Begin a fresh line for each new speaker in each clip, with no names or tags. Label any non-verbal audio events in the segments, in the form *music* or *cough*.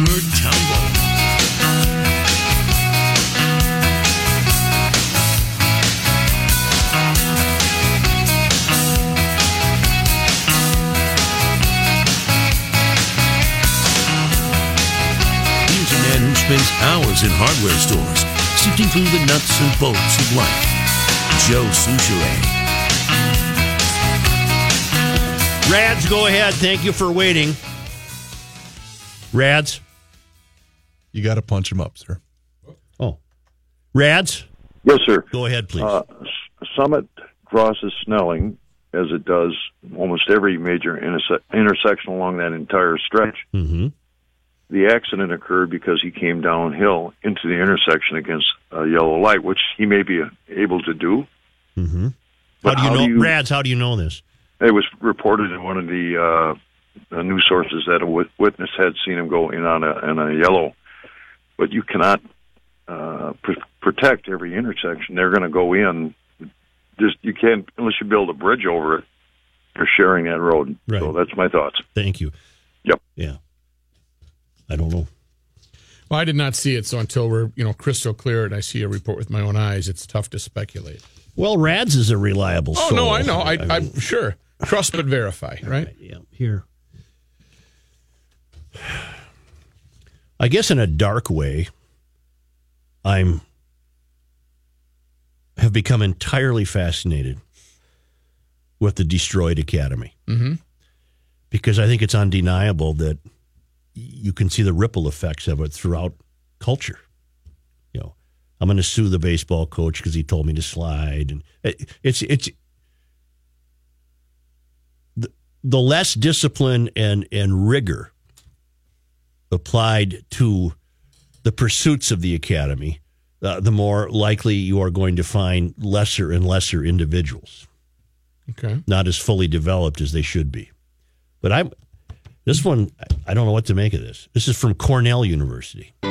Boomer Tumble. He's a man who spends hours in hardware stores, sifting through the nuts and bolts of life. Joe Soucheray.
Rads, go ahead. Thank you for waiting. Rads.
You got to punch him up, sir.
Oh. Rads,
Yes, sir.
go ahead, please.
Uh, S- Summit crosses Snelling as it does almost every major interse- intersection along that entire stretch.
mm-hmm.
The accident occurred because he came downhill into the intersection against a yellow light, which he may be able to do.
Mm-hmm. How
But
do you
how
know,
do you-
Rads? How do you know this?
It was reported in one of the uh, uh, news sources that a witness had seen him go in on a, on a yellow. But you cannot uh, pr- protect every intersection. They're going to go in. Just you can't unless you build a bridge over it. You're sharing that road.
Right.
So that's my thoughts.
Thank you.
Yep.
Yeah. I don't know.
Well, I did not see it, so until we're you know crystal clear and I see a report with my own eyes, it's tough to speculate.
Well, Rads is a reliable
Oh
soul.
no, I know. I,
mean-
I'm sure. Trust but verify, right?
Yeah, here. I guess in a dark way, I'm have become entirely fascinated with the destroyed academy.
Mm-hmm.
Because I think it's undeniable that you can see the ripple effects of it throughout culture. You know, I'm going to sue the baseball coach because he told me to slide, and it, it's it's the, the less discipline and and rigor applied to the pursuits of the academy, uh, the more likely you are going to find lesser and lesser individuals,
Okay.
not as fully developed as they should be. But I'm this one. I don't know what to make of this. This is from Cornell University.
All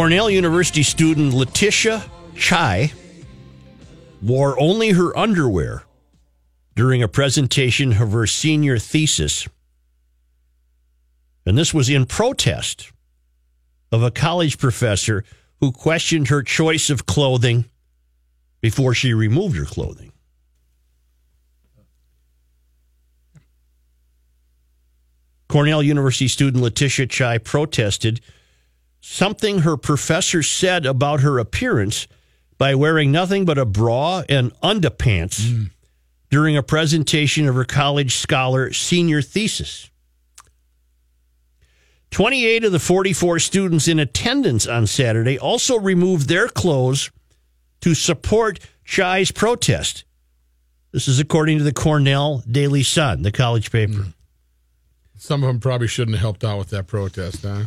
Cornell University student Letitia Chai wore only her underwear during a presentation of her senior thesis. And this was in protest of a college professor who questioned her choice of clothing before she removed her clothing. Cornell University student Letitia Chai protested something her professor said about her appearance by wearing nothing but a bra and underpants mm. during a presentation of her college scholar senior thesis. 28 of the 44 students in attendance on Saturday also removed their clothes to support Chai's protest. This is according to the Cornell Daily Sun, the college paper. Mm.
Some of them probably shouldn't have helped out with that protest, huh?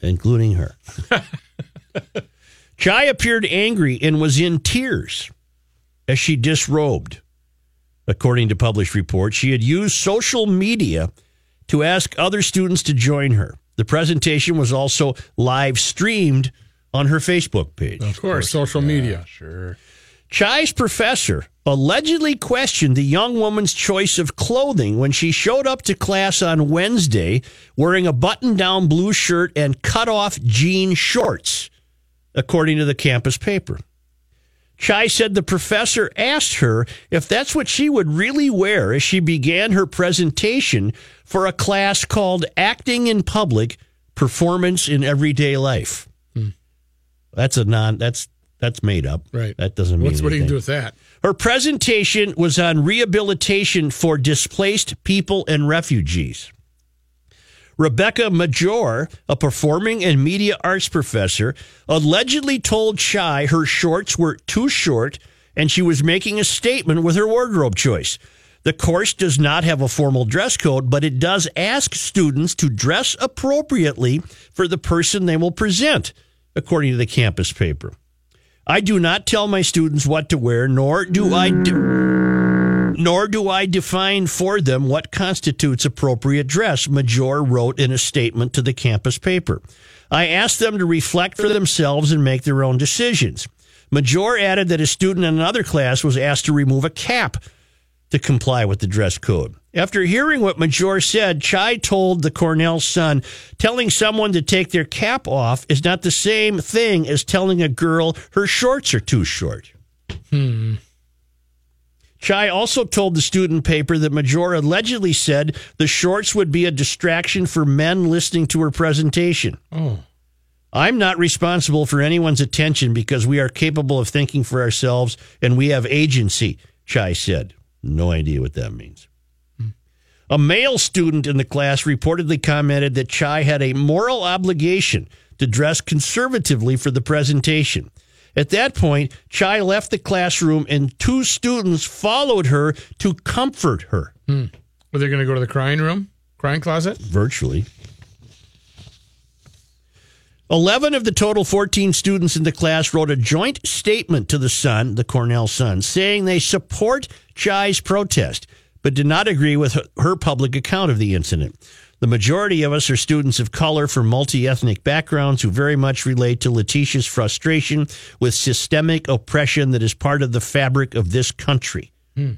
Including her. *laughs* Chai appeared angry and was in tears as she disrobed. According to published reports, she had used social media to ask other students to join her. The presentation was also live streamed on her Facebook page.
Of course, social media.
Sure.
Chai's professor allegedly questioned the young woman's choice of clothing when she showed up to class on Wednesday wearing a button down blue shirt and cut off jean shorts, according to the campus paper. Chai said the professor asked her if that's what she would really wear as she began her presentation for a class called Acting in Public Performance in Everyday Life. Hmm. That's a non that's that's made up.
Right.
That doesn't mean
What's what do you do with that?
Her presentation was on rehabilitation for displaced people and refugees. Rebecca Major, a performing and media arts professor, allegedly told Chai her shorts were too short and she was making a statement with her wardrobe choice. The course does not have a formal dress code, but it does ask students to dress appropriately for the person they will present, according to the campus paper. I do not tell my students what to wear, nor do I do. Nor do I define for them what constitutes appropriate dress, Major wrote in a statement to the campus paper. I asked them to reflect for themselves and make their own decisions. Major added that a student in another class was asked to remove a cap to comply with the dress code. After hearing what Major said, Chai told the Cornell Sun, telling someone to take their cap off is not the same thing as telling a girl her shorts are too short. Hmm. Chai also told the student paper that Major allegedly said the shorts would be a distraction for men listening to her presentation.
Oh.
I'm not responsible for anyone's attention because we are capable of thinking for ourselves and we have agency, Chai said. No idea what that means. A male student in the class reportedly commented that Chai had a moral obligation to dress conservatively for the presentation. At that point, Chai left the classroom and two students followed her to comfort her. Hmm.
Were they going to go to the crying room, crying closet?
virtually. 11 of the total 14 students in the class wrote a joint statement to the Sun, the Cornell Sun, saying they support Chai's protest, but did not agree with her, public account of the incident. The majority of us are students of color from multi ethnic backgrounds who very much relate to Letitia's frustration with systemic oppression that is part of the fabric of this country. Hmm.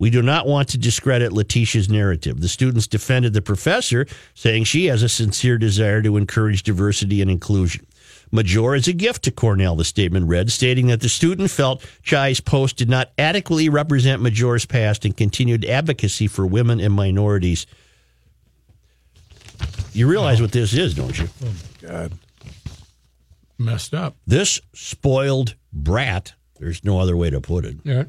We do not want to discredit Letitia's narrative. The students defended the professor, saying she has a sincere desire to encourage diversity and inclusion. Major is a gift to Cornell, the statement read, stating that the student felt Chai's post did not adequately represent Major's past and continued advocacy for women and minorities. You realize what this is, don't you?
Oh, my God.
Messed up.
This spoiled brat, there's no other way to put it,
Yeah.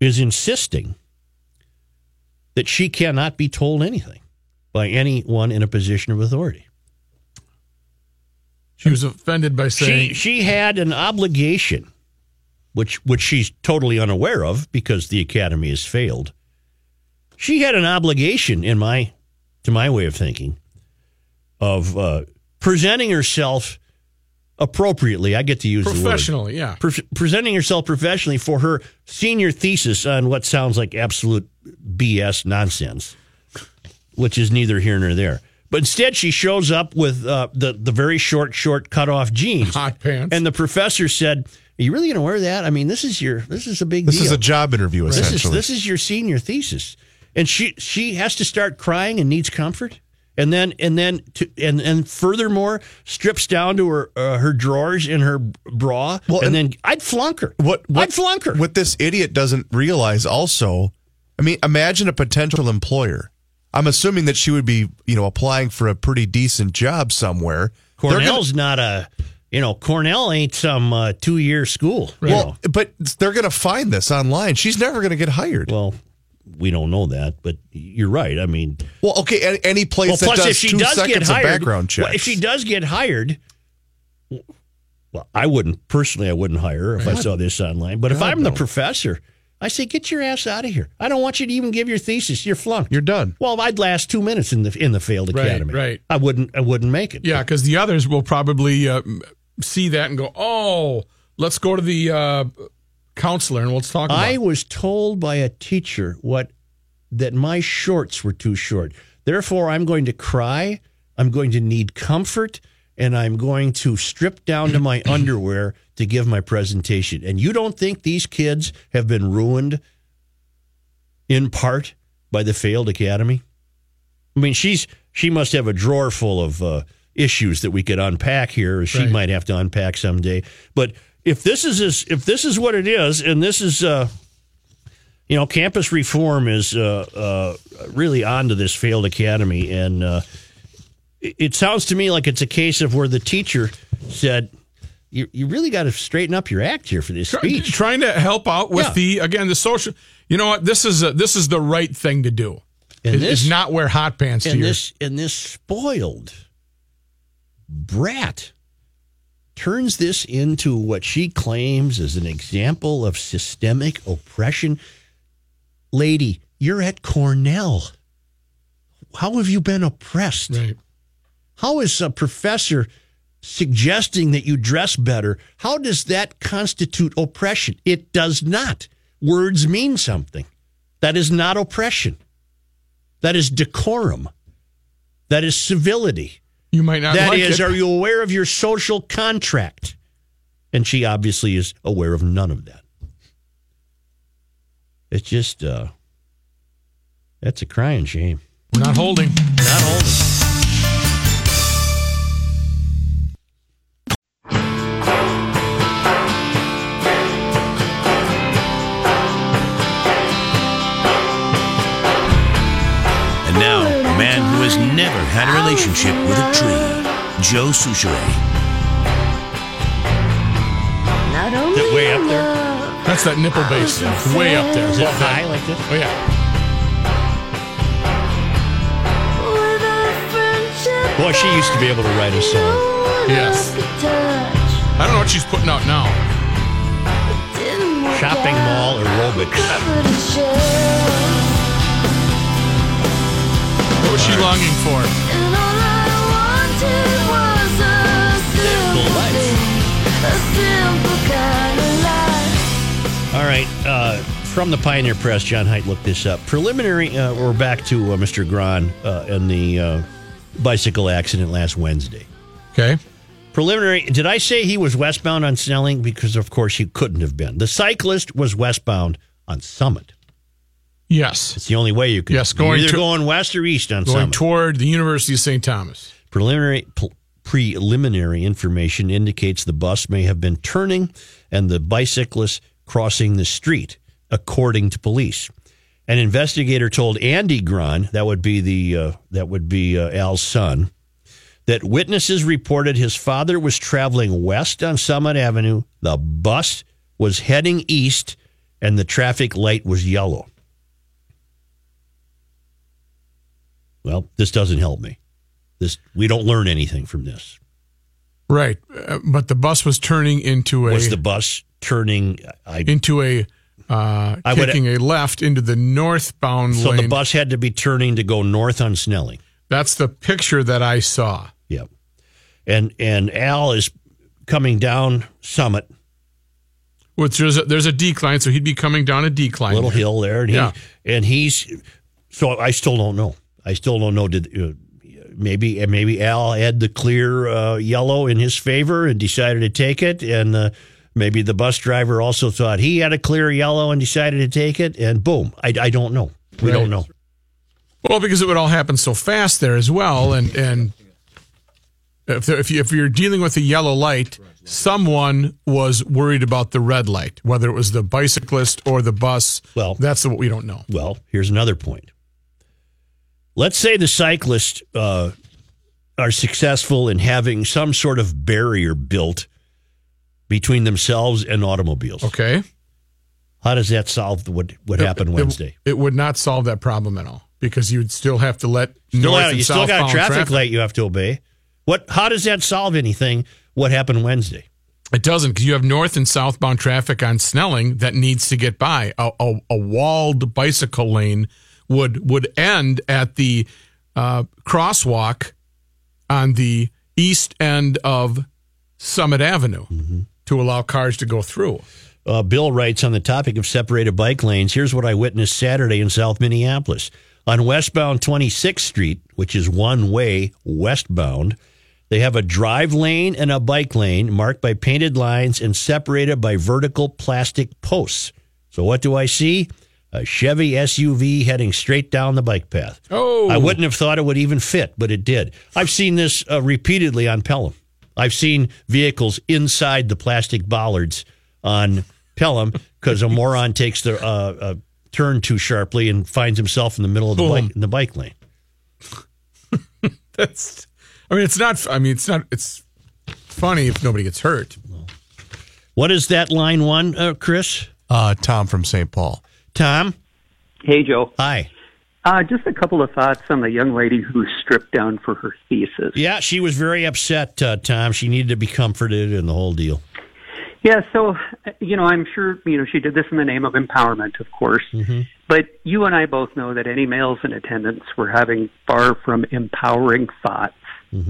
is insisting that she cannot be told anything by anyone in a position of authority.
She was offended by saying,
She she had an obligation, which which she's totally unaware of because the academy has failed. She had an obligation, in my to my way of thinking, of uh, presenting herself appropriately. I get to use the word
professionally, yeah.
pre- presenting herself professionally for her senior thesis on what sounds like absolute BS nonsense, which is neither here nor there. But instead, she shows up with uh, the the very short, short cut off jeans,
Hot pants.
and the professor said, "Are you really going to wear that? I mean, this is your this is a big
This
deal.
is a job interview,
This is
essentially.
this is your senior thesis." And she she has to start crying and needs comfort. And then, and then, to, and and furthermore, strips down to her uh, her drawers in her bra,
Well,
and,
and-
then I'd flunk her.
what, what
I'd flunk her.
What this idiot doesn't realize also, I mean, imagine a potential employer. I'm assuming that she would be, you know, applying for a pretty decent job somewhere. They're gonna-
Cornell's not a, you know, Cornell ain't some uh, two year school.
well,
know.
but they're going to find this online. She's never going to get hired.
well, we don't know that, but you're right. I mean,
Well, okay, any, place
well,
that
plus
does
if she
two
does get
seconds
hired,
of background checks.
well, if she does get hired, well, I wouldn't personally. I wouldn't hire her if I saw this online. But if I'm the professor, I say, get your ass out of here. I don't want you to even give your thesis. You're flunked.
You're done.
Well, I'd last two minutes in the in the failed
Right,
academy.
right.
I wouldn't. I wouldn't make it.
Yeah, because the others will probably uh, see that and go, "Oh, let's go to the uh, counselor and let's talk about."
I was told by a teacher what that my shorts were too short. Therefore, I'm going to cry. I'm going to need comfort, and I'm going to strip down to my *clears throat* underwear to give my presentation. And you don't think these kids have been ruined in part by the failed academy? I mean, she's she must have a drawer full of uh, issues that we could unpack here. Or she
Right.
might have to unpack someday. But if this is as, if this is what it is, and this is. Uh, you know, campus reform is uh, uh, really onto this failed academy, and uh, it it sounds to me like it's a case of where the teacher said, "You, you really got to straighten up your act here for this speech."
trying to help out with
Yeah.
the again the social. You know what? This is a, this is the right thing to do.
And
Is-
this-
is not wear hot pants to
and
your.
this and this spoiled brat turns this into what she claims is an example of systemic oppression. Lady, you're at Cornell. How have you been oppressed?
right.
How is a professor suggesting that you dress better, how does that constitute oppression? It does not. Words mean something. That is not oppression. That is decorum. That is civility.
You might not
That
like
is,
it.
are you aware of your social contract? And she obviously is aware of none of that. It's just, uh, that's a crying shame.
We're not holding.
Not holding.
Has never had a relationship with a tree, Joe Soucheray.
Not only
Is it way up there?
That's that nipple bass. Way up there.
Is it
that.
high like this?
Oh, yeah.
with a friendship
Boy, she used to be able to write a song.
Yes.
else could touch.
I don't know what she's putting out now.
Didn't
Shopping mall aerobics.
Covered in shell.
What was she longing for?
And all I wanted was a simple
life.
a simple kind of life.
All right. Uh, from the Pioneer Press, John Height looked this up. Preliminary, uh, we're back to uh, Mr. Gran uh, and the uh, bicycle accident last Wednesday.
Okay.
Preliminary, did I say he was westbound on Snelling? Because, of course, he couldn't have been. The cyclist was westbound on Summit.
Yes.
It's the only way you can.
Yes, going
either
to-
going west or east on
Going
Summit.
toward the University of St. Thomas.
Preliminary pl- preliminary information indicates the bus may have been turning and the bicyclist crossing the street, according to police. An investigator told Andy Grun, that would be the uh, that would be uh, Al's son, that witnesses reported his father was traveling west on Summit Avenue. The bus was heading east, and the traffic light was yellow. Well, this doesn't help me. This we don't learn anything from this.
Right. Uh, but the bus was turning into a
Was the bus turning? I,
into a uh,
I would-
taking a left into the northbound
so
lane.
the bus had to be turning to go north on Snelling.
That's the picture that I saw.
Yep. And and Al is coming down Summit,
Which there's a, there's a decline, so he'd be coming down a decline.
little hill there, and he
Yeah.
and he's. So I still don't know. I still don't know. Did uh, maybe maybe Al had the clear uh, yellow in his favor and decided to take it, and uh, maybe the bus driver also thought he had a clear yellow and decided to take it, and boom. I, I don't know. We
Right.
don't know.
Well, because it would all happen so fast there as well, and and if there- if, you, if you're dealing with a yellow light, someone was worried about the red light, whether it was the bicyclist or the bus.
Well-
that's what we don't know.
Well, here's another point. Let's say the cyclists uh, are successful in having some sort of barrier built between themselves and automobiles.
Okay,
How does that solve the, what what happened Wednesday?
It, would not solve that problem at all because you'd still have to let
Still
and
you still got a traffic,
traffic
light you have to obey. What? How does that solve anything? What happened Wednesday?
It doesn't because you have north and southbound traffic on Snelling that needs to get by. A, a, a walled bicycle lane would would end at the uh, crosswalk on the east end of Summit Avenue to allow cars to go through.
Uh, Bill writes on the topic of separated bike lanes. Here's what I witnessed Saturday in South Minneapolis. On westbound 26th Street, which is one way westbound, they have a drive lane and a bike lane marked by painted lines and separated by vertical plastic posts. So, what do I see? A Chevy SUV heading straight down the bike path.
Oh.
I wouldn't have thought it would even fit, but it did. I've seen this uh, repeatedly on Pelham. I've seen vehicles inside the plastic bollards on Pelham because a moron takes the uh, uh, turn too sharply and finds himself in the middle of the
Boom.
bike in the bike lane. *laughs*
That's. I mean, it's not. I mean, it's not. It's funny if nobody gets hurt.
What is that line one, uh, Chris?
Uh, Tom from St. Paul.
Tom?
Hey, Joe.
Hi.
Uh, just a couple of thoughts on the young lady who stripped down for her thesis.
Yeah, she was very upset, uh, Tom. She needed to be comforted and the whole deal.
Yeah, so, uh, you know, I'm sure, you know, she did this in the name of empowerment, of course. But you and I both know that any males in attendance were having far from empowering thoughts,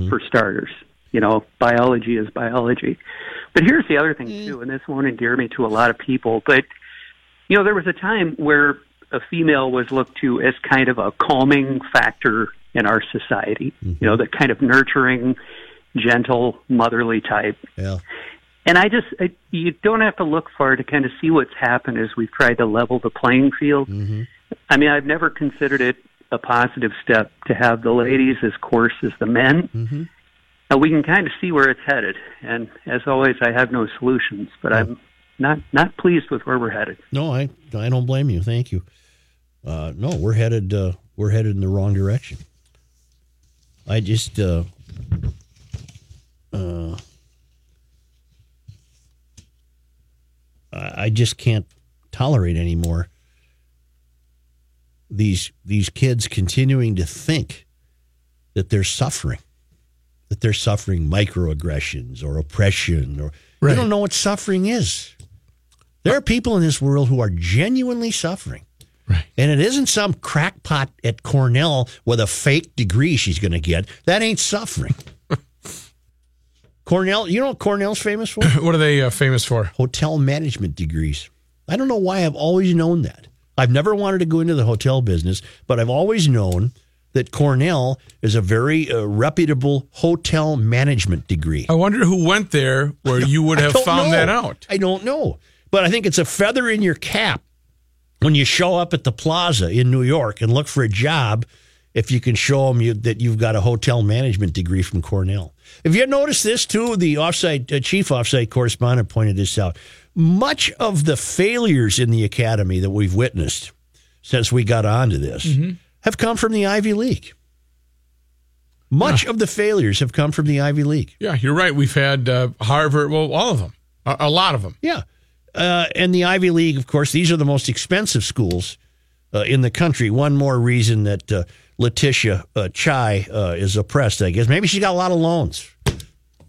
for starters. You know, biology is biology. But here's the other thing too, and this won't endear me to a lot of people, but you know, there was a time where a female was looked to as kind of a calming factor in our society. You know, mm-hmm. the kind of nurturing, gentle, motherly type.
Yeah.
And I just, I, you don't have to look far to kind of see what's happened as we've tried to level the playing field. Mm-hmm. I mean, I've never considered it a positive step to have the ladies as coarse as the men. Mm-hmm. And we can kind of see where it's headed. And as always, I have no solutions, but I'm not not pleased with where we're headed.
No, I I don't blame you. Thank you. Uh, no, we're headed uh, we're headed in the wrong direction. I just uh, uh, I I just can't tolerate anymore these these kids continuing to think that they're suffering, that they're suffering microaggressions or oppression, or
Right.
they don't know what suffering is. There are people in this world who are genuinely suffering.
Right.
And it isn't some crackpot at Cornell with a fake degree she's going to get. That ain't suffering. *laughs* Cornell, you know what Cornell's famous for? *laughs*
What are they uh, famous for?
hotel management degrees. I don't know why I've always known that. I've never wanted to go into the hotel business, but I've always known that Cornell is a very uh, reputable hotel management degree.
I wonder who went there where *laughs* you would have found
know.
that out.
I don't know. But I think it's a feather in your cap when you show up at the plaza in New York and look for a job if you can show them you, that you've got a hotel management degree from Cornell. Have you noticed this too? The offsite uh, chief offsite correspondent pointed this out. Much of the failures in the academy that we've witnessed since we got onto this have come from the Ivy League. Much of the failures have come from the Ivy League.
Yeah, you're right. We've had uh, Harvard, well, all of them, a, a lot of them.
Yeah. Uh, and the Ivy League, of course, these are the most expensive schools uh, in the country. One more reason that uh, Letitia uh, Chai uh, is oppressed, I guess. Maybe she's got a lot of loans.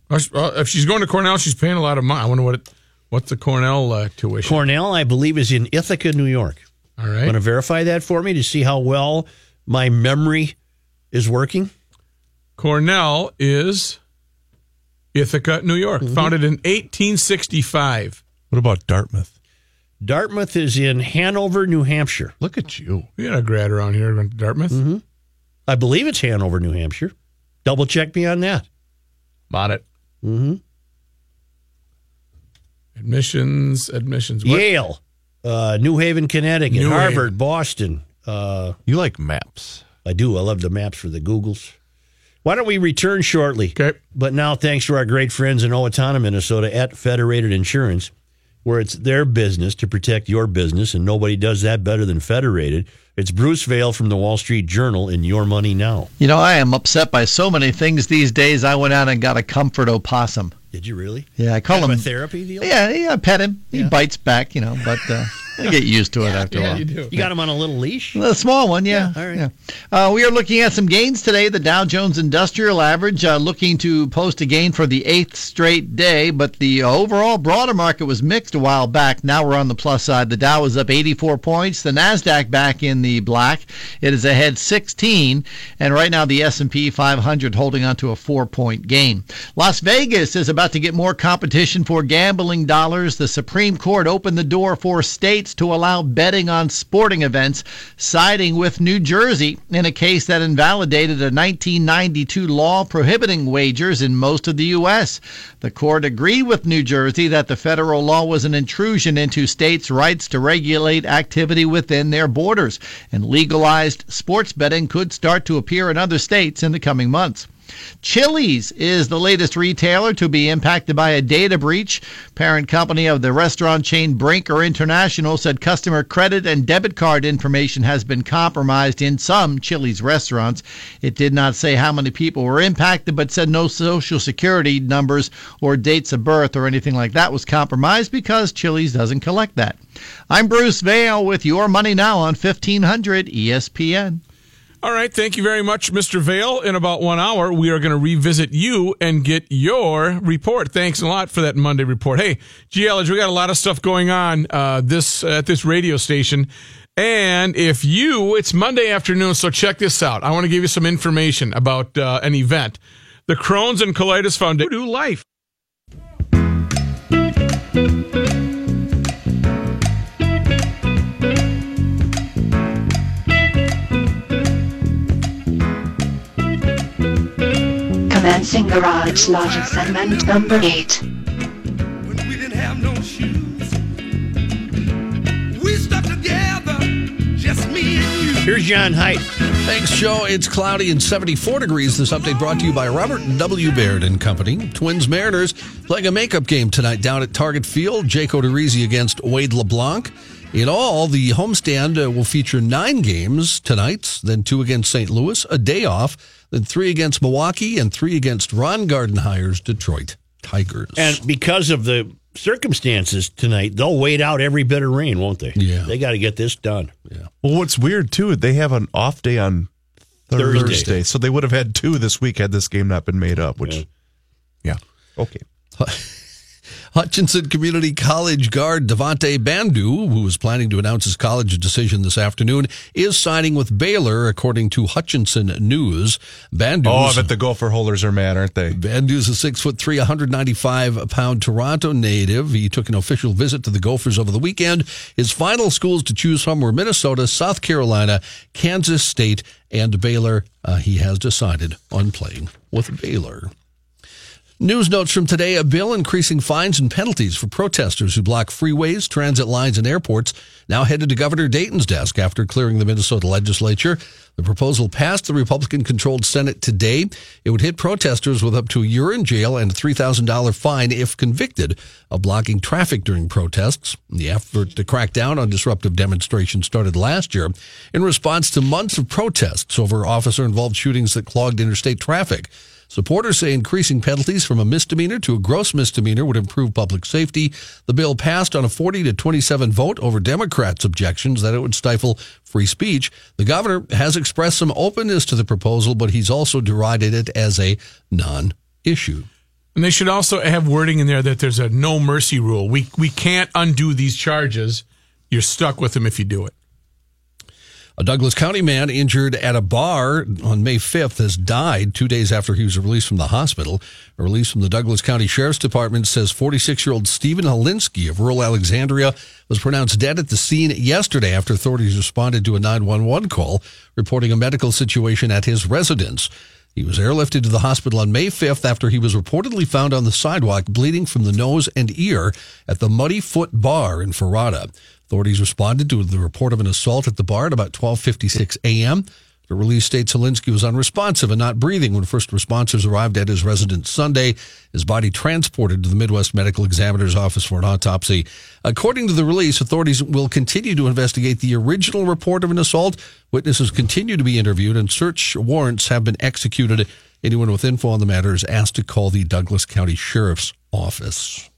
Uh, If she's going to Cornell, she's paying a lot of money. I wonder what it, what's the Cornell uh, tuition.
Cornell, I believe, is in Ithaca, New York.
all
Want to verify that for me to see how well my memory is working?
Cornell is Ithaca, New York,
Mm-hmm.
founded in 1865.
What about Dartmouth?
Dartmouth is in Hanover, New Hampshire.
Look at you.
We got a grad around here went to Dartmouth.
Mm-hmm. I believe it's Hanover, New Hampshire. Double check me on that.
Bought it.
Mm-hmm.
Admissions, admissions. What?
Yale, uh, New Haven, Connecticut,
New
Harvard,
Haven.
Boston. Uh,
You like maps.
I do. I love the maps for the Googles. Why don't we return shortly?
Okay.
But now, thanks to our great friends in Owatonna, Minnesota at Federated Insurance, where it's their business to protect your business, and nobody does that better than Federated. It's Bruce Vail from the Wall Street Journal in Your Money Now.
You know, I am upset by so many things these days. I went out and got a comfort opossum.
Did you really?
Yeah, I call him
a therapy deal?
Yeah, yeah, I pet him. He
Yeah.
bites back, you know, but uh, I get used to it after a while.
you do.
You got him on a little leash?
A small one, yeah.
Yeah, all right.
yeah. Uh, we are looking at some gains today. The Dow Jones Industrial Average uh, looking to post a gain for the eighth straight day, but the uh, overall broader market was mixed a while back. Now we're on the plus side. The Dow is up 84 points. The Nasdaq back in the black. It is ahead 16, and right now the S&P 500 holding on to a four-point gain. Las Vegas is about to get more competition for gambling dollars. The Supreme Court opened the door for states to allow betting on sporting events, siding with New Jersey in a case that invalidated a 1992 law prohibiting wagers in most of the U.S. The court agreed with New Jersey that the federal law was an intrusion into states' rights to regulate activity within their borders, and legalized sports betting could start to appear in other states in the coming months. Chili's is the latest retailer to be impacted by a data breach. Parent company of the restaurant chain Brinker International said customer credit and debit card information has been compromised in some Chili's restaurants. It did not say how many people were impacted, but said no social security numbers or dates of birth or anything like that was compromised because Chili's doesn't collect that. I'm Bruce Vail with Your Money Now on E 1500 ESPN.
All right. Thank you very much, Mr. Vail. In about one hour, we are going to revisit you and get your report. Thanks a lot for that Monday report. Hey, GLage, we got a lot of stuff going on uh, this at this radio station. And if you, it's Monday afternoon, so check this out. I want to give you some information about uh, an event. The Crohn's and Colitis Foundation. Do life.
Commencing Garage Logic segment number 8.
When we didn't have no shoes. We stuck together, just me and you.
Here's John Height.
Thanks, Joe. It's cloudy and 74 degrees. This update brought to you by Robert W. Baird and Company. Twins Mariners playing a makeup game tonight down at Target Field. Jake Odorizzi against Wade LeBlanc. In all, the homestand uh, will feature nine games tonight, then two against St. Louis, a day off, then three against Milwaukee, and three against Ron Gardenhire's Detroit Tigers.
And because of the circumstances tonight, they'll wait out every bit of rain, won't they?
Yeah.
They got to get this done. Yeah.
Well, what's weird too, they have an off day on
Thursday.
Thursday, so they would have had two this week had this game not been made up. Which,
Yeah.
yeah, okay. *laughs*
Hutchinson Community College guard Devontae Bandoo, who is planning to announce his college decision this afternoon, is signing with Baylor, according to Hutchinson News. Bandoo.
Oh, I bet the gopher holders are mad, aren't they?
Bandoo's a six foot three, 195 pound Toronto native. He took an official visit to the Gophers over the weekend. His final schools to choose from were Minnesota, South Carolina, Kansas State, and Baylor. Uh, he has decided on playing with Baylor. News notes from today a bill increasing fines and penalties for protesters who block freeways, transit lines, and airports now headed to Governor Dayton's desk after clearing the Minnesota legislature. The proposal passed the Republican controlled Senate today. It would hit protesters with up to a year in jail and a $3,000 fine if convicted of blocking traffic during protests. The effort to crack down on disruptive demonstrations started last year in response to months of protests over officer involved shootings that clogged interstate traffic. Supporters say increasing penalties from a misdemeanor to a gross misdemeanor would improve public safety. The bill passed on a 40 to 27 vote over Democrats' objections that it would stifle free speech. The governor has expressed some openness to the proposal, but he's also derided it as a non issue.
And they should also have wording in there that there's a no mercy rule. We we can't undo these charges. You're stuck with them if you do it.
A Douglas County man injured at a bar on May 5th has died two days after he was released from the hospital. A release from the Douglas County Sheriff's Department says 46 year old Stephen Holinsky of rural Alexandria was pronounced dead at the scene yesterday after authorities responded to a 911 call reporting a medical situation at his residence. He was airlifted to the hospital on May 5th after he was reportedly found on the sidewalk bleeding from the nose and ear at the Muddy Foot Bar in Forada. Authorities responded to the report of an assault at the bar at about 12:56 a.m. The release states Zelinsky was unresponsive and not breathing when first responders arrived at his residence Sunday. His body transported to the Midwest Medical Examiner's office for an autopsy. According to the release, authorities will continue to investigate the original report of an assault. Witnesses continue to be interviewed and search warrants have been executed. Anyone with info on the matter is asked to call the Douglas County Sheriff's Office.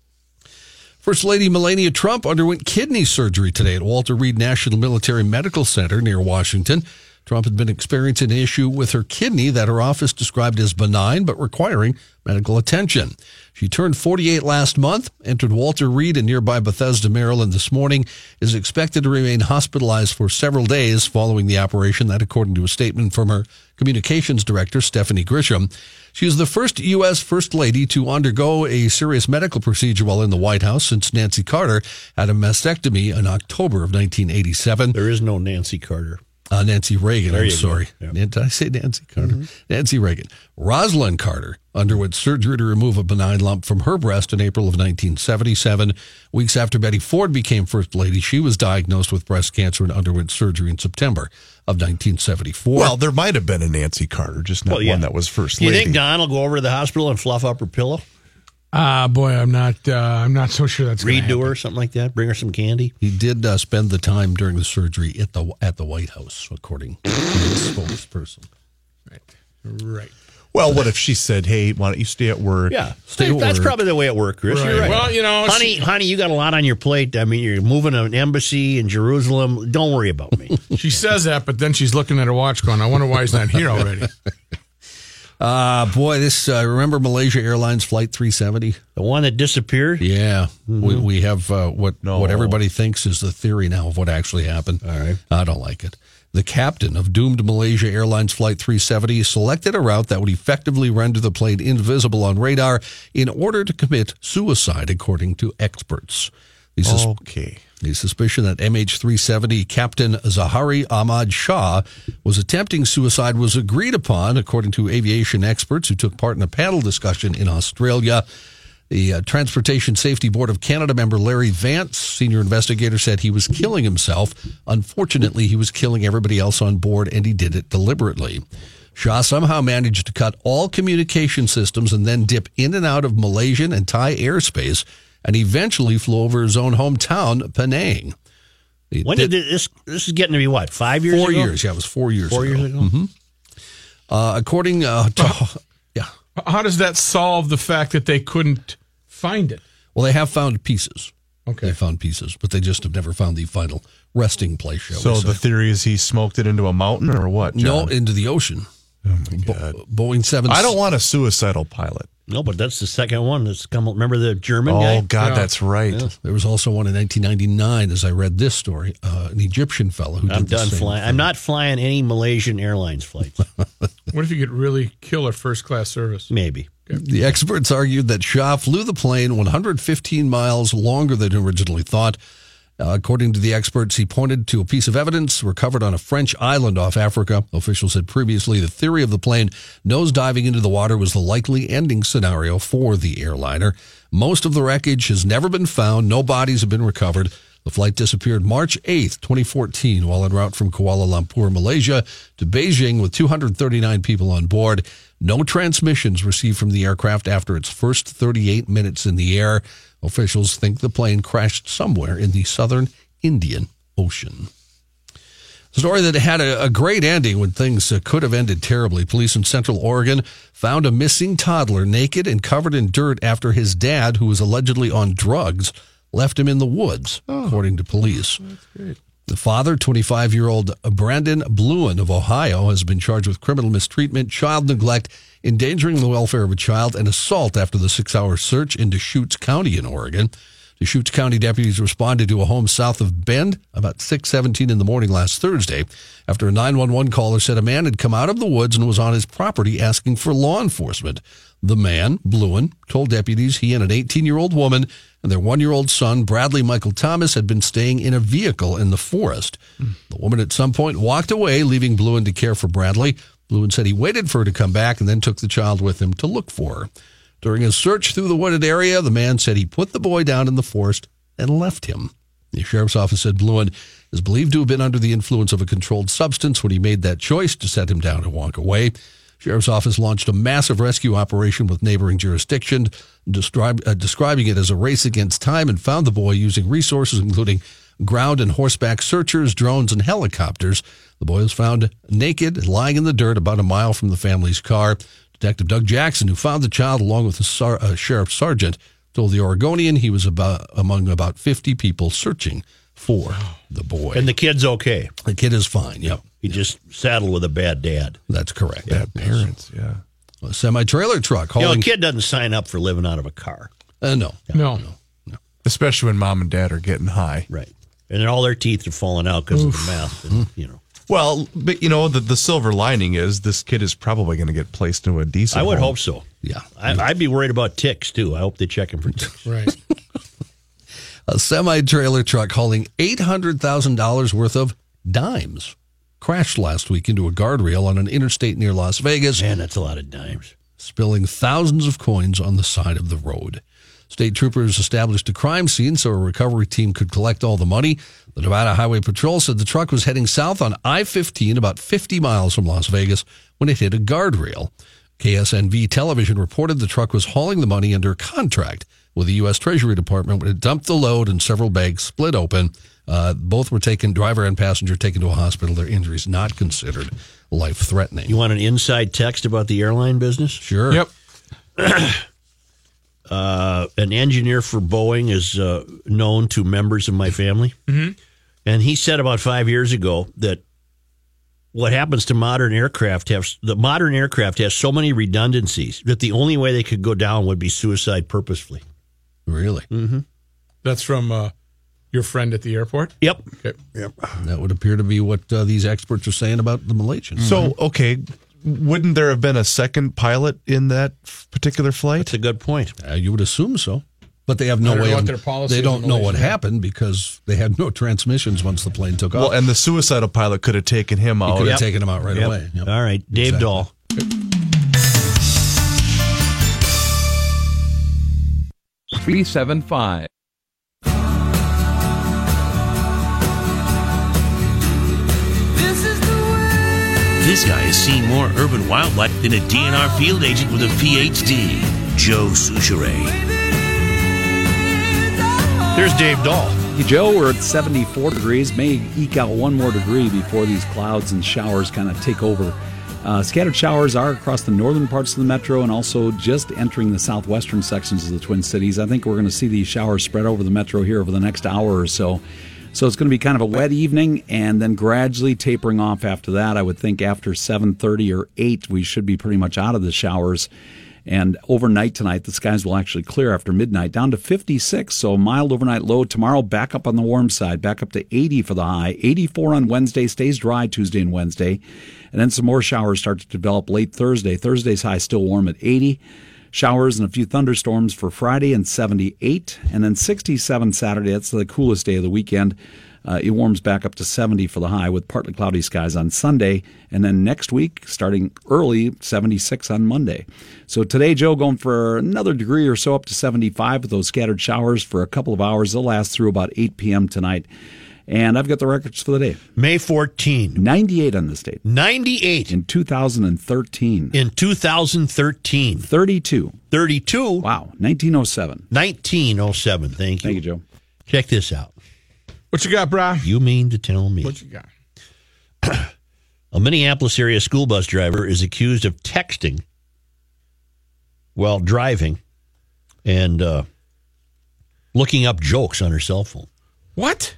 First Lady Melania Trump underwent kidney surgery today at Walter Reed National Military Medical Center near Washington. Trump had been experiencing an issue with her kidney that her office described as benign but requiring medical attention. She turned 48 last month, entered Walter Reed in nearby Bethesda, Maryland this morning, is expected to remain hospitalized for several days following the operation, that according to a statement from her communications director, Stephanie Grisham. She is the first U.S. First Lady to undergo a serious medical procedure while in the White House since Nancy Carter had a mastectomy in October of 1987.
There is no Nancy Carter.
Uh, Nancy Reagan,
There
I'm sorry.
Yeah.
Nan- Did I say Nancy Carter? Nancy Reagan. Rosalynn Carter underwent surgery to remove a benign lump from her breast in April of 1977. Weeks after Betty Ford became First Lady, she was diagnosed with breast cancer and underwent surgery in September of 1974.
Well, there might have been a Nancy Carter, just not
Well, yeah.
one that was first
Lady. you think Don will go over to the hospital and fluff up her pillow?
Ah, boy, I'm not. Uh, I'm not so sure that's gonna
Read to
happen.
her, something like that? Bring her some candy?
he did uh, spend the time during the surgery at the at the White House, according to his *laughs* spokesperson.
Right. Right.
Well, what if she said, "Hey, why don't you stay at work?"
Yeah.
Stay at work.
That's
work.
probably the way it worked, Chris. You're
Right.
right.
Well, you know,
honey, honey, you got a lot on your plate. I mean, you're moving an embassy in Jerusalem. Don't worry about me. *laughs*
She says that, but then she's looking at her watch, going, "I wonder why he's not here already." *laughs*
Uh, boy, this, uh, remember Malaysia Airlines Flight 370?
The one that disappeared?
Yeah. We,
Mhm.
we have uh, what,
No.
what everybody thinks is the theory now of what actually happened.
All right.
I don't like it. The captain of doomed Malaysia Airlines Flight 370 selected a route that would effectively render the plane invisible on radar in order to commit suicide, according to experts. The, sus-
Okay.
The suspicion that MH370 Captain Zaharie Ahmad Shah was attempting suicide was agreed upon, according to aviation experts who took part in a panel discussion in Australia. The uh, Transportation Safety Board of Canada member Larry Vance, senior investigator, said he was killing himself. Unfortunately, he was killing everybody else on board, and he did it deliberately. Shah somehow managed to cut all communication systems and then dip in and out of Malaysian and Thai airspace, and eventually flew over his own hometown, Penang. He
When did this? This is getting to be what? Five years
four
ago?
years? Yeah, it was four years.
Four
ago.
years ago.
Mhm. Uh, according uh, to *laughs* yeah,
How does that solve the fact that they couldn't find it?
well, they have found pieces.
Okay.
They found pieces, but they just have never found the final resting place. Shall
So
we
the theory is he smoked it into a mountain or what?
no into the ocean. Bo- Boeing seven.
I don't want a suicidal pilot.
No, but that's the second one that's come. Remember the German
Oh
guy?
God,
Yeah.
that's right.
Yeah.
There was also one in 1999, as I read this story, uh, an Egyptian fellow who
I'm
did the
done
same
flying.
thing.
I'm not flying any Malaysian Airlines flights. *laughs*
What if you could really kill a first class service?
Maybe.
The experts argued that Shah flew the plane 115 miles longer than originally thought. Uh, according to the experts, he pointed to a piece of evidence recovered on a French island off Africa. Officials said previously the theory of the plane nosediving into the water was the likely ending scenario for the airliner. Most of the wreckage has never been found. No bodies have been recovered. The flight disappeared March 8, 2014, while en route from Kuala Lumpur, Malaysia to Beijing with 239 people on board. No transmissions received from the aircraft after its first 38 minutes in the air. Officials think the plane crashed somewhere in the southern Indian Ocean. Story that had a, a great ending when things uh, could have ended terribly. Police in Central Oregon found a missing toddler naked and covered in dirt after his dad, who was allegedly on drugs, left him in the woods, according to police. The father, 25 year old Brandon Bluen of Ohio, has been charged with criminal mistreatment, child neglect, endangering the welfare of a child, and assault after the six hour search in Deschutes County in Oregon. Deschutes County deputies responded to a home south of Bend about 6:17 in the morning last Thursday after a 911 caller said a man had come out of the woods and was on his property asking for law enforcement. The man, Bluen, told deputies he and an 18-year-old woman and their 1-year-old son, Bradley Michael Thomas, had been staying in a vehicle in the forest. The woman at some point walked away, leaving Bluen to care for Bradley. Bluen said he waited for her to come back and then took the child with him to look for her. During his search through the wooded area, the man said he put the boy down in the forest and left him. The sheriff's office said Bluen is believed to have been under the influence of a controlled substance when he made that choice to set him down and walk away. Sheriff's office launched a massive rescue operation with neighboring jurisdiction, describe, uh, describing it as a race against time, and found the boy using resources including ground and horseback searchers, drones, and helicopters. The boy was found naked, lying in the dirt about a mile from the family's car. Detective Doug Jackson, who found the child along with the sar- uh, sheriff sergeant, told the Oregonian he was about among about 50 people searching for the boy.
And the kid's okay.
the kid is fine. Yep,
He just saddled with a bad dad.
that's correct.
Bad parents, yeah.
A semi trailer truck
You know, a kid doesn't sign up for living out of a car.
uh, no,
No.
Especially when mom and dad are getting high.
Right. And then all their teeth are falling out because of the meth. And, you know,
Well, but you know, the, the silver lining is this kid is probably going to get placed into a decent
I would
home.
hope so.
yeah.
I, I'd be worried about ticks too. I hope they check him for ticks. *laughs*
Right. *laughs*
A semi trailer truck hauling $800,000 worth of dimes crashed last week into a guardrail on an interstate near Las Vegas.
Man, that's a lot of dimes.
spilling thousands of coins on the side of the road. State troopers established a crime scene so a recovery team could collect all the money. The Nevada Highway Patrol said the truck was heading south on I 15, about 50 miles from Las Vegas, when it hit a guardrail. KSNV television reported the truck was hauling the money under contract with the U.S. Treasury Department when it dumped the load and several bags split open. Uh, both were taken, driver and passenger, taken to a hospital. Their injuries not considered life threatening.
You want an inside text about the airline business?
Sure.
Yep. *clears throat*
Uh, an engineer for Boeing is uh, known to members of my family. Mm-hmm. And he said about five years ago that what happens to modern aircraft has the modern aircraft has so many redundancies that the only way they could go down would be suicide purposefully.
Really?
Mm-hmm.
That's from uh, your friend at the airport.
Yep.
Okay.
Yep.
That would appear to be what uh, these experts are saying about the Malaysians.
So, okay, wouldn't there have been a second pilot in that particular flight?
That's a good point.
Uh, you would assume so. But they have no way
know
of,
their policy
they don't know what happened because they had no transmissions once the plane took off.
Well,
off.
and the suicidal pilot could have taken him
he
out.
could have
Yep.
taken him out right
Yep.
away. Yep.
All right, Dave
Exactly.
Dahl.
Three seven five.
This guy has seen more urban wildlife than a DNR field agent with a PhD. Joe Soucheray.
There's Dave Dahl.
Hey, Joe, we're at 74 degrees. May eke out one more degree before these clouds and showers kind of take over. Uh, scattered showers are across the northern parts of the metro and also just entering the southwestern sections of the Twin Cities. I think we're going to see these showers spread over the metro here over the next hour or so. So it's going to be kind of a wet evening and then gradually tapering off after that. I would think after 7:30 or 8 we should be pretty much out of the showers. And overnight tonight, the skies will actually clear after midnight down to 56. So mild overnight low. Tomorrow, back up on the warm side, back up to 80 for the high. 84 on Wednesday, stays dry Tuesday and Wednesday. And then some more showers start to develop late Thursday. Thursday's high still warm at 80. Showers and a few thunderstorms for Friday and 78. And then 67 Saturday. That's the coolest day of the weekend. Uh, it warms back up to 70 for the high with partly cloudy skies on Sunday. And then next week, starting early, 76 on Monday. So today, Joe, going for another degree or so up to 75 with those scattered showers for a couple of hours. They'll last through about 8 p.m. tonight. And I've got the records for the day
May 14,
98 on this date.
98
in 2013,
in 2013.
32.
32,
Wow, 1907.
1907. Thank you.
Thank you, Joe.
Check this out.
What you got, brah?
You mean to tell me
What you got? *clears throat*
a Minneapolis area school bus driver is accused of texting while driving and uh, looking up jokes on her cell phone?
What?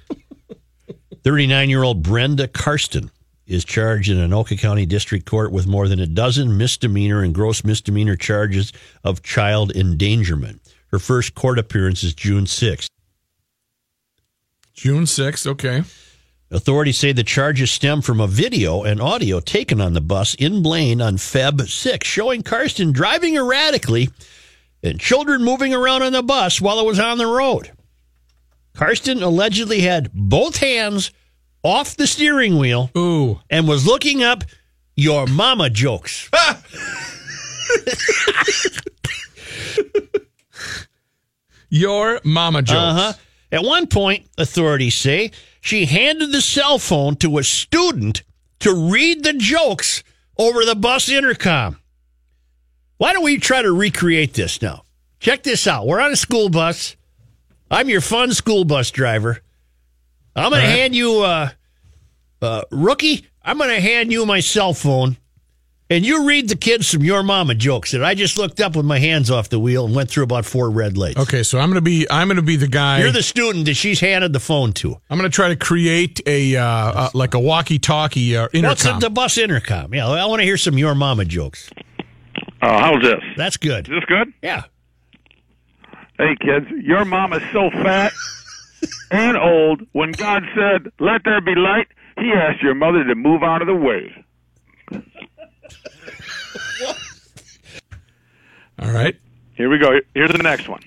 39 year old Brenda Karsten is charged in Anoka County District Court with more than a dozen misdemeanor and gross misdemeanor charges of child endangerment. Her first court appearance is June 6th.
June 6th. Okay.
Authorities say the charges stem from a video and audio taken on the bus in Blaine on Feb 6, showing Karsten driving erratically and children moving around on the bus while it was on the road. Karsten allegedly had both hands off the steering wheel
Ooh.
and was looking up your mama jokes. *laughs*
Your mama jokes.
Uh huh. At one point, authorities say she handed the cell phone to a student to read the jokes over the bus intercom. Why don't we try to recreate this now? Check this out. We're on a school bus. I'm your fun school bus driver. I'm going to hand you, uh, uh, rookie, I'm going to hand you my cell phone and you read the kids some Your Mama jokes that I just looked up with my hands off the wheel and went through about four red lights.
Okay, so I'm gonna be I'm gonna be the guy.
You're the student that she's handed the phone to.
I'm gonna try to create a uh, uh, like a walkie-talkie uh,
What's
intercom.
the, the bus intercom? Yeah, I want to hear some Your Mama jokes.
Uh, how's this?
That's good.
Is this good?
Yeah.
Hey, kids, your mom is so fat and old. When God said, "Let there be light," He asked your mother to move out of the way. *laughs*
All right.
Here we go. Here's the next one.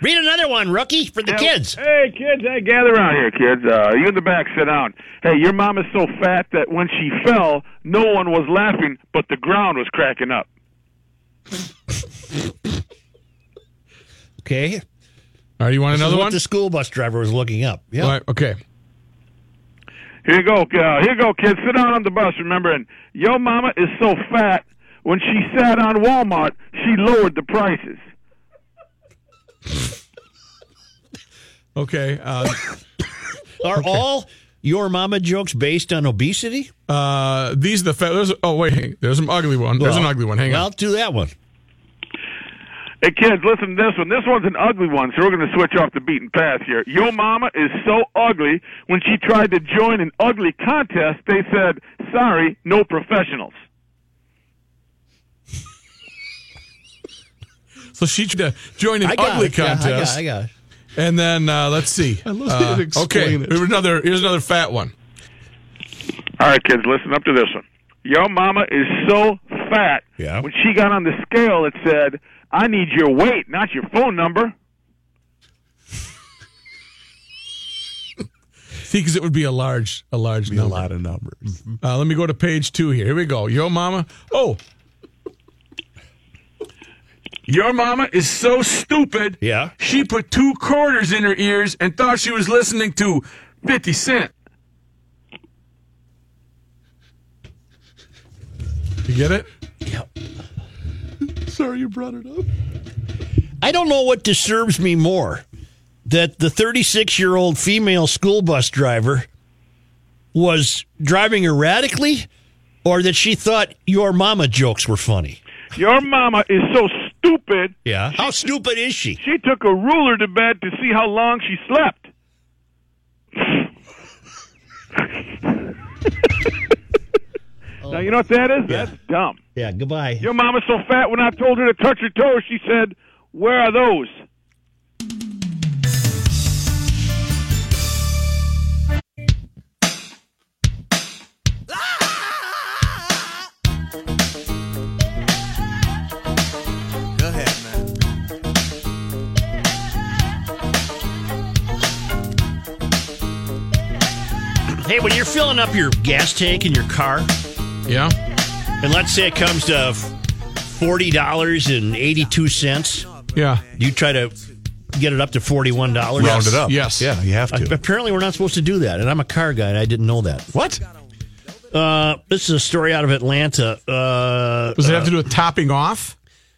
Read another one, rookie, for the
Yeah,
kids.
Hey, kids, hey, gather around here, kids. Uh, you in the back, sit down. Hey, your mom is so fat that when she fell, no one was laughing, but the ground was cracking up. *laughs*
Okay.
All right, you want
This is
another
what
one?
the school bus driver was looking up. Yeah.
All right, okay.
Here you go. Uh, here you go, kids. Sit down on the bus. Remember, and your mama is so fat, when she sat on Walmart, she lowered the prices. *laughs*
Okay. Uh,
Are all Your Mama jokes based on obesity?
uh, these are the fa- there's, oh wait, hang, there's an ugly one. There's an ugly one. Hang
well,
on.
do that one.
Hey, kids, listen to this one. This one's an ugly one, so we're going to switch off the beaten path here. Your mama is so ugly, when she tried to join an ugly contest, they said,
sorry, no professionals.
So she tried to join an
I got
ugly
it. Yeah, I got
contest.
I got it.
And then uh, let's see.
I love
Uh,
it. Explain
okay,
it.
here's another. Here's another fat one.
All right, kids, listen up to this one. Your mama is so fat.
Yeah.
When she got on the scale, it said, "I need your weight, not your phone number."
See, *laughs* because it would be a large, a large
Be a lot of numbers.
Uh, let me go to page two here. Here we go. Your mama. Oh. Your mama is so stupid.
Yeah.
She put two quarters in her ears and thought she was listening to 50 Cent. You get it?
Sorry you brought it up.
I don't know what disturbs me more that the 36 year old female school bus driver was driving erratically or that she thought your mama jokes were funny.
Your mama is so stupid.
Yeah. How stupid is she?
She took a ruler to bed to see how long she slept. *laughs* now you know what that is? That's dumb.
Yeah, goodbye.
Your mama's so fat when I told her to touch her toes, she said, Where are those?
Go ahead, man.
Hey, when you're filling up your gas tank in your car,
Yeah.
and let's say it comes to forty dollars and eighty two cents,
Yeah.
you try to get it up to forty one dollars.
Round it up.
Yes.
Yeah, you have to.
Apparently, we're not supposed to do that, and I'm a car guy, and I didn't know that.
What?
Uh, this is a story out of Atlanta. Uh,
Does it have to do with topping off?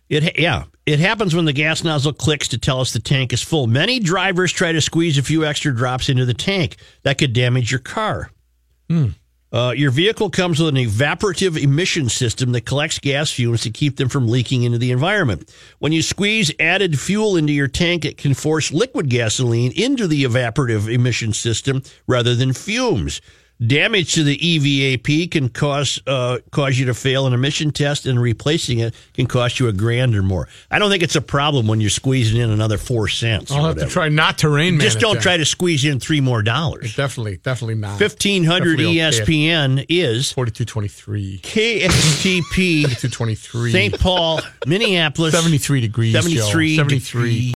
It yeah, it happens when the gas nozzle clicks to tell us the tank is full. Many drivers try to squeeze a few extra drops into the tank. That could damage your car. Uh, your vehicle comes with an evaporative emission system that collects gas fumes to keep them from leaking into the environment. When you squeeze added fuel into your tank, it can force liquid gasoline into the evaporative emission system rather than fumes. Damage to the EVAP can cause uh, cause you to fail an emission test, and replacing it can cost you a grand or more. I don't think it's a problem when you're squeezing in another four cents.
I'll have to try not to rain.
Just don't try to squeeze in three more dollars.
Definitely, definitely not.
Fifteen hundred. ESPN is
4223.
KSTP *laughs*
4223.
St. Paul, Minneapolis,
73 degrees. Joe.
73
73.